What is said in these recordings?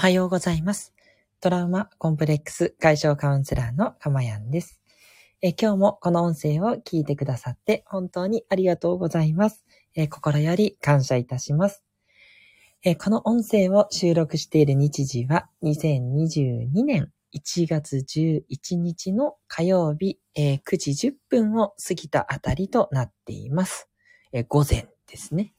おはようございます。トラウマコンプレックス解消カウンセラーのかまやんです。え今日もこの音声を聞いてくださって本当にありがとうございます。え心より感謝いたします。えこの音声を収録している日時は2022年1月11日の火曜日、え9時10分を過ぎたあたりとなっています。え午前ですね。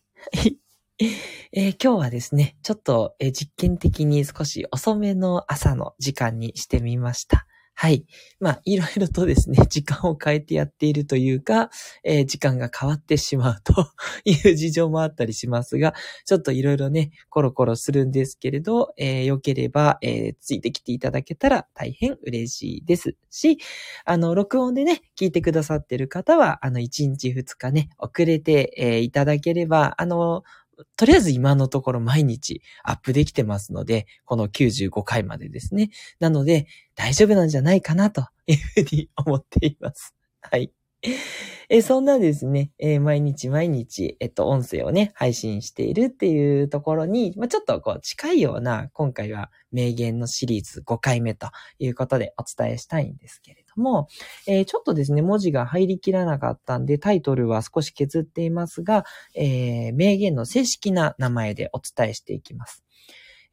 えー今日はですね、ちょっと、えー実験的に少し遅めの朝の時間にしてみました。はい。まあ、いろいろとですね、時間を変えてやっているというか、えー時間が変わってしまうと いう事情もあったりしますが、ちょっといろいろね、コロコロするんですけれど、えー良ければ、えーついてきていただけたら大変嬉しいですし、あの、録音でね、聞いてくださっている方は、あの、1日2日ね、遅れて、えーいただければ、あの、とりあえず今のところ毎日アップできてますので、この95回までですね。なので、大丈夫なんじゃないかなというふうに思っています。はい。えそんなですね、えー毎日毎日、えっと、音声をね、配信しているっていうところに、まあ、ちょっとこう、近いような、今回は名言のシリーズ5回目ということでお伝えしたいんですけれども、えーちょっとですね、文字が入りきらなかったんで、タイトルは少し削っていますが、えー名言の正式な名前でお伝えしていきます。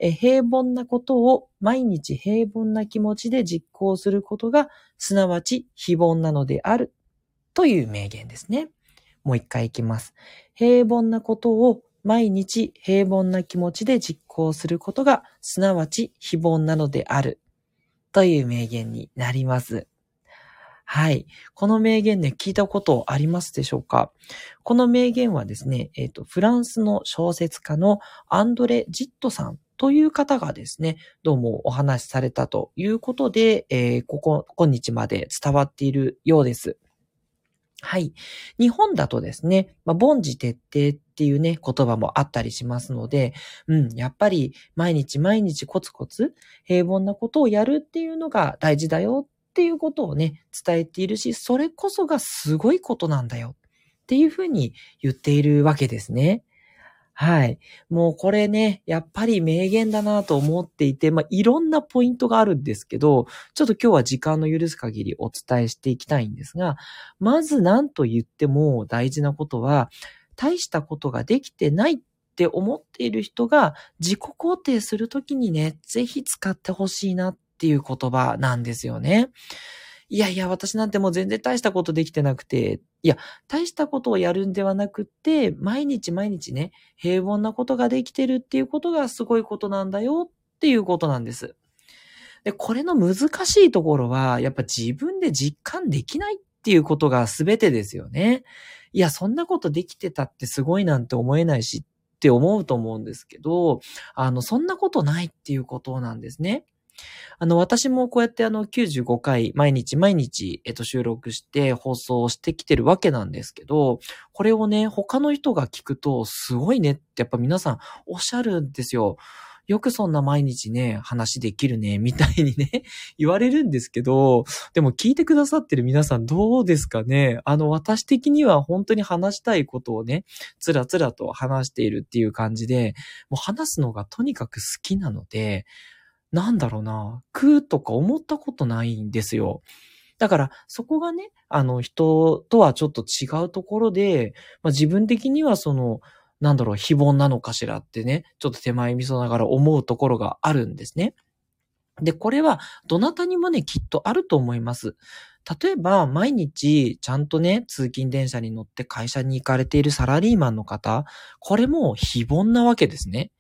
え平凡なことを毎日平凡な気持ちで実行することが、すなわち非凡なのであるという名言ですね。もう一回いきます。平凡なことを毎日平凡な気持ちで実行することが、すなわち非凡なのであるという名言になります。はい。この名言ね、聞いたことありますでしょうか？この名言はですね、えっ、と、フランスの小説家のアンドレ・ジットさんという方がですね、どうもお話しされたということで、えーここ、今日まで伝わっているようです。はい。日本だとですね、まあ、凡事徹底っていうね、言葉もあったりしますので、うん、やっぱり毎日毎日コツコツ平凡なことをやるっていうのが大事だよっていうことをね、伝えているし、それこそがすごいことなんだよっていうふうに言っているわけですね。はい。もうこれね、やっぱり名言だなと思っていて、まあ、いろんなポイントがあるんですけど、ちょっと今日は時間の許す限りお伝えしていきたいんですが、まず何と言っても大事なことは、大したことができてないって思っている人が自己肯定するときにね、ぜひ使ってほしいなっていう言葉なんですよね。いやいや、私なんてもう全然大したことできてなくて、いや、大したことをやるんではなくて、毎日毎日ね、平凡なことができてるっていうことがすごいことなんだよっていうことなんです。で、これの難しいところは、やっぱ自分で実感できないっていうことが全てですよね。いや、そんなことできてたってすごいなんて思えないしって思うと思うんですけど、あの、そんなことないっていうことなんですね。あの、私もこうやってあの、95回、毎日毎日、えっと、収録して放送してきてるわけなんですけど、これをね、他の人が聞くと、すごいねってやっぱ皆さんおっしゃるんですよ。よくそんな毎日ね、話できるね、みたいにね、言われるんですけど、でも聞いてくださってる皆さんどうですかね？あの、私的には本当に話したいことをね、つらつらと話しているっていう感じで、もう話すのがとにかく好きなので、なんだろうな、食うとか思ったことないんですよ。だから、そこがね、あの、人とはちょっと違うところで、まあ、自分的にはその、なんだろう、非凡なのかしらってね、ちょっと手前味噌ながら思うところがあるんですね。で、これは、どなたにもね、きっとあると思います。例えば、毎日、ちゃんとね、通勤電車に乗って会社に行かれているサラリーマンの方、これも非凡なわけですね。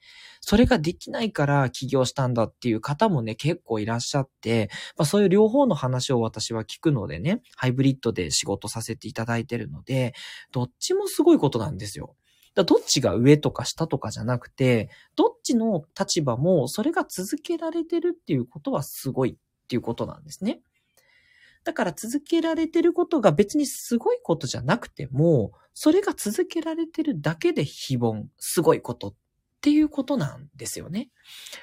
それができないから起業したんだっていう方もね、結構いらっしゃって、まあそういう両方の話を私は聞くのでね、ハイブリッドで仕事させていただいてるので、どっちもすごいことなんですよ。だどっちが上とか下とかじゃなくて、どっちの立場もそれが続けられてるっていうことはすごいっていうことなんですね。だから続けられてることが別にすごいことじゃなくても、それが続けられてるだけで非凡、すごいことっっていうことなんですよね。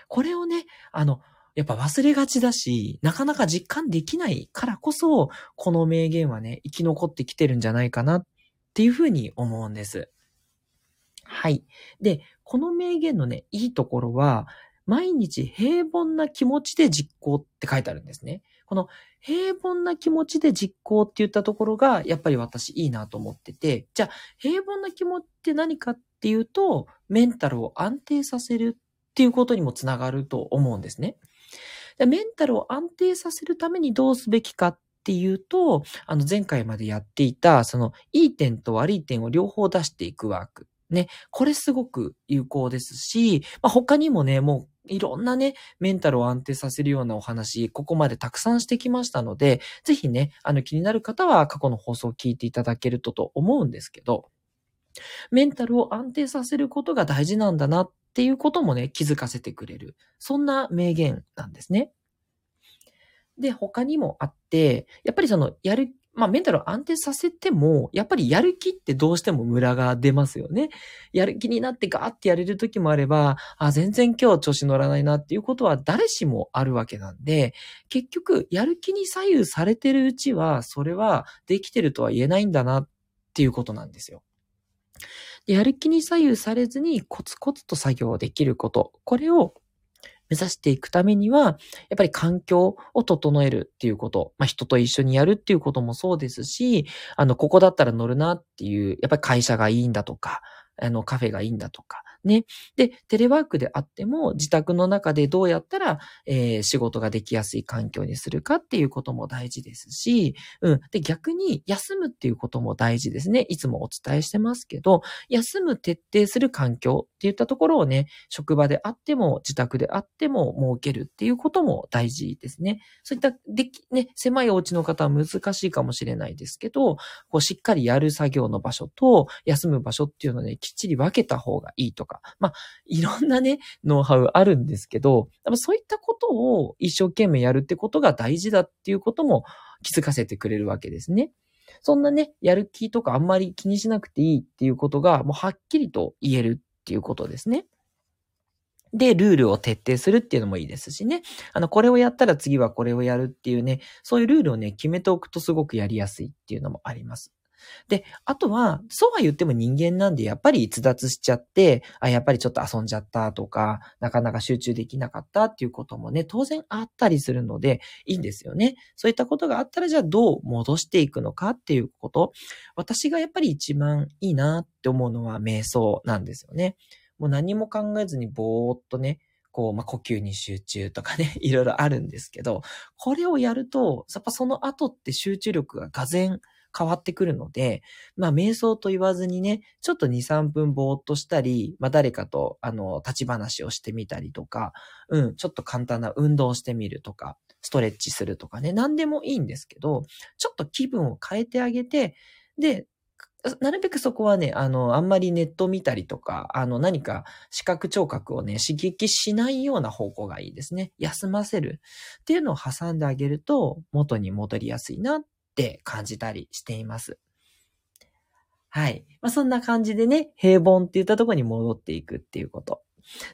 これをね、あの、やっぱ忘れがちだし、なかなか実感できないからこそ、この名言はね、生き残ってきてるんじゃないかなっていうふうに思うんです。はい。で、この名言のね、いいところは、毎日平凡な気持ちで実行って書いてあるんですね。この平凡な気持ちで実行って言ったところが、やっぱり私いいなと思ってて、じゃあ平凡な気持ちって何かっっていうと、メンタルを安定させるっていうことにもつながると思うんですね。メンタルを安定させるためにどうすべきかっていうと、あの前回までやっていた、そのいい点と悪い点を両方出していくワーク。ね、これすごく有効ですし、まあ、他にもね、もういろんなね、メンタルを安定させるようなお話、ここまでたくさんしてきましたので、ぜひね、あの気になる方は過去の放送を聞いていただけるとと思うんですけど、メンタルを安定させることが大事なんだなっていうこともね、気づかせてくれる。そんな名言なんですね。で、他にもあって、やっぱりその、やるまあメンタルを安定させても、やっぱりやる気ってどうしてもムラが出ますよね。やる気になってガーってやれる時もあれば、あ、全然今日調子乗らないなっていうことは誰しもあるわけなんで、結局、やる気に左右されてるうちは、それはできてるとは言えないんだなっていうことなんですよ。やる気に左右されずにコツコツと作業できること。これを目指していくためには、やっぱり環境を整えるっていうこと、まあ、人と一緒にやるっていうこともそうですし、あの、ここだったら乗るなっていう、やっぱり会社がいいんだとか、あの、カフェがいいんだとか、ね。で、テレワークであっても、自宅の中でどうやったら、えー、仕事ができやすい環境にするかっていうことも大事ですし、うん。で、逆に、休むっていうことも大事ですね。いつもお伝えしてますけど、休む徹底する環境っていったところをね、職場であっても、自宅であっても設けるっていうことも大事ですね。そういった、でき、ね、狭いお家の方は難しいかもしれないですけど、こう、しっかりやる作業の場所と、休む場所っていうのをね、きっちり分けた方がいいとか、まあ、いろんなね、ノウハウあるんですけど、そういったことを一生懸命やるってことが大事だっていうことも気づかせてくれるわけですね。そんなね、やる気とかあんまり気にしなくていいっていうことが、もうはっきりと言えるっていうことですね。で、ルールを徹底するっていうのもいいですしね。あの、これをやったら次はこれをやるっていうね、そういうルールをね、決めておくとすごくやりやすいっていうのもあります。で、あとは、そうは言っても人間なんで、やっぱり逸脱しちゃって、あ、やっぱりちょっと遊んじゃったとか、なかなか集中できなかったっていうこともね、当然あったりするので、いいんですよね。そういったことがあったら、じゃあどう戻していくのかっていうこと。私がやっぱり一番いいなって思うのは瞑想なんですよね。もう何も考えずにぼーっとね、こう、まあ、呼吸に集中とかね、いろいろあるんですけど、これをやると、やっぱその後って集中力ががぜん変わってくるので、まあ、瞑想と言わずにね、ちょっと2、3分ぼーっとしたり、まあ、誰かと、あの、立ち話をしてみたりとか、うん、ちょっと簡単な運動をしてみるとか、ストレッチするとかね、何でもいいんですけど、ちょっと気分を変えてあげて、で、なるべくそこはね、あの、あんまりネット見たりとか、あの、何か視覚聴覚をね、刺激しないような方向がいいですね。休ませるっていうのを挟んであげると、元に戻りやすいなっって感じたりしています。はい。まあ、そんな感じでね、平凡って言ったところに戻っていくっていうこと。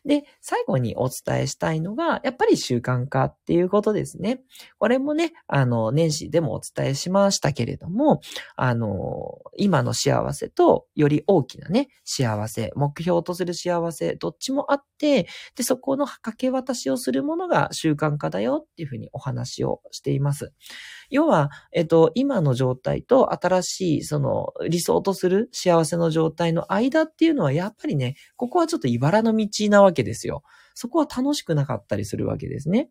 で、最後にお伝えしたいのが、やっぱり習慣化っていうことですね。これもね、あの、年始でもお伝えしましたけれども、あの、今の幸せとより大きなね、幸せ、目標とする幸せ、どっちもあって、で、そこの掛け渡しをするものが習慣化だよっていうふうにお話をしています。要は、えっと、今の状態と新しい、その、理想とする幸せの状態の間っていうのは、やっぱりね、ここはちょっと茨の道なわけですよ。そこは楽しくなかったりするわけですね。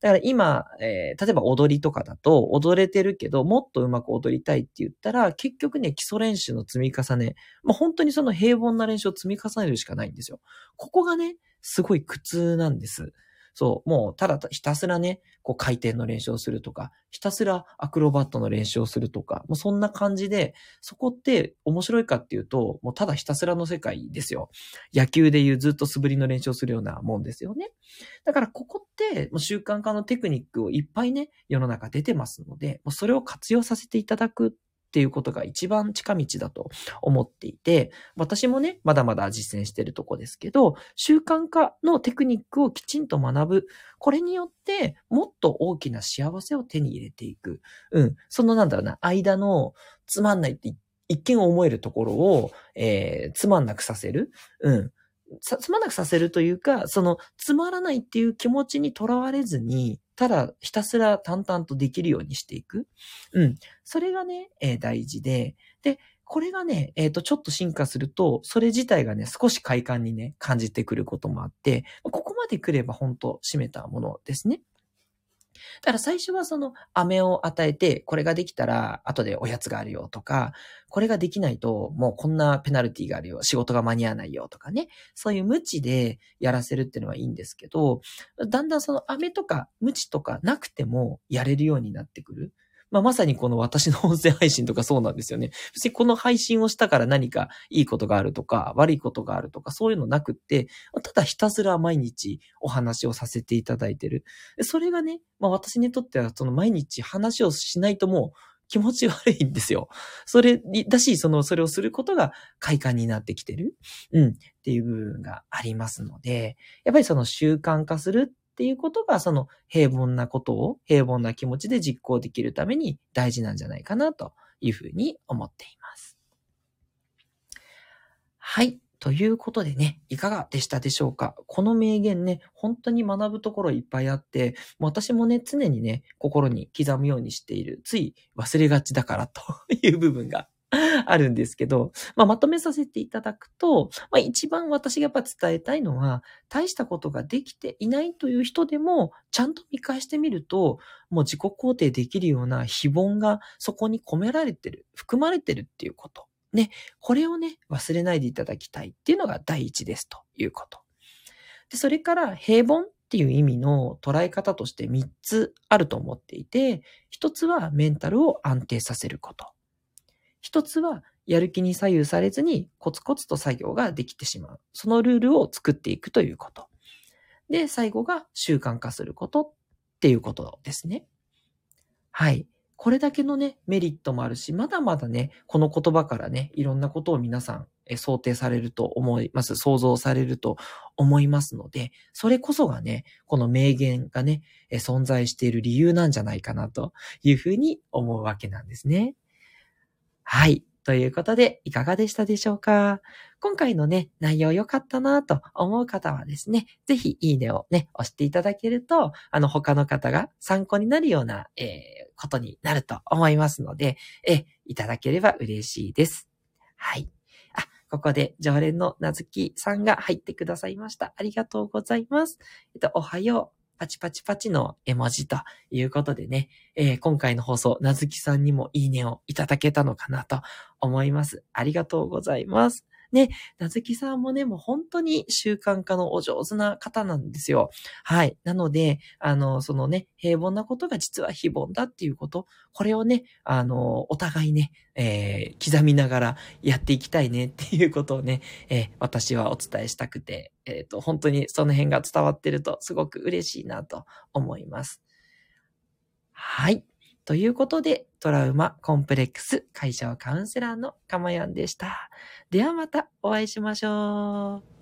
だから今、えー、例えば踊りとかだと、踊れてるけど、もっとうまく踊りたいって言ったら、結局ね、基礎練習の積み重ね、まあ、本当にその平凡な練習を積み重ねるしかないんですよ。ここがね、すごい苦痛なんです。そう、もうただひたすらね、こう回転の練習をするとか、ひたすらアクロバットの練習をするとか、もうそんな感じで、そこって面白いかっていうと、もうただひたすらの世界ですよ。野球でいうずっと素振りの練習をするようなもんですよね。だからここって、もう習慣化のテクニックをいっぱいね、世の中出てますので、もうそれを活用させていただくっていうことが一番近道だと思っていて、私もね、まだまだ実践してるとこですけど、習慣化のテクニックをきちんと学ぶ。これによって、もっと大きな幸せを手に入れていく。うん。そのなんだろうな、間のつまんないって一見思えるところを、えー、つまんなくさせる。うん。つまんなくさせるというか、その、つまらないっていう気持ちにとらわれずに、ただひたすら淡々とできるようにしていく。うん。それがね、えー、大事で、で、これがね、えっ、ー、と、ちょっと進化すると、それ自体がね、少し快感にね、感じてくることもあって、ここまで来れば本当締めたものですね。だから最初はその飴を与えて、これができたら後でおやつがあるよとか、これができないともうこんなペナルティがあるよ、仕事が間に合わないよとかね、そういう無知でやらせるっていうのはいいんですけど、だんだんその飴とか無知とかなくてもやれるようになってくる。まあ、まさにこの私の音声配信とかそうなんですよね。別にこの配信をしたから何かいいことがあるとか、悪いことがあるとか、そういうのなくって、ただひたすら毎日お話をさせていただいてる。それがね、まあ私にとってはその毎日話をしないともう気持ち悪いんですよ。それだし、その、それをすることが快感になってきてる。うん。っていう部分がありますので、やっぱりその習慣化するっていうことが、その平凡なことを平凡な気持ちで実行できるために大事なんじゃないかなというふうに思っています。はい。ということでね、いかがでしたでしょうか？この名言ね、本当に学ぶところいっぱいあって、私もね、常にね、心に刻むようにしている、つい忘れがちだからという部分が あるんですけど、まあ、まとめさせていただくと、まあ、一番私がやっぱ伝えたいのは、大したことができていないという人でも、ちゃんと見返してみると、もう自己肯定できるような非凡がそこに込められてる、含まれてるっていうこと。ね、これをね、忘れないでいただきたいっていうのが第一ですということ。で、それから平凡っていう意味の捉え方として3つあると思っていて、1つはメンタルを安定させること。一つは、やる気に左右されずにコツコツと作業ができてしまう。そのルールを作っていくということ。で、最後が習慣化することっていうことですね。はい。これだけのね、メリットもあるし、まだまだね、この言葉からね、いろんなことを皆さんえ想定されると思います。想像されると思いますので、それこそがね、この名言がね、存在している理由なんじゃないかなというふうに思うわけなんですね。はい。ということで、いかがでしたでしょうか？今回のね、内容良かったなと思う方はですね、ぜひいいねをね、押していただけると、あの、他の方が参考になるような、えー、ことになると思いますので、えいただければ嬉しいです。はい。あ、ここで常連のなずきさんが入ってくださいました。ありがとうございます。えっと、おはよう。パチパチパチの絵文字ということでね、えー、今回の放送、なずきさんにもいいねをいただけたのかなと思います。ありがとうございます。ね、なずきさんもね、もう本当に習慣化のお上手な方なんですよ。はい。なので、あの、そのね、平凡なことが実は非凡だっていうこと、これをね、あの、お互いね、えー、刻みながらやっていきたいねっていうことをね、えー、私はお伝えしたくて、えっ、ー、と、本当にその辺が伝わってるとすごく嬉しいなと思います。はい。ということで、トラウマコンプレックス解消カウンセラーのかまやんでした。ではまたお会いしましょう。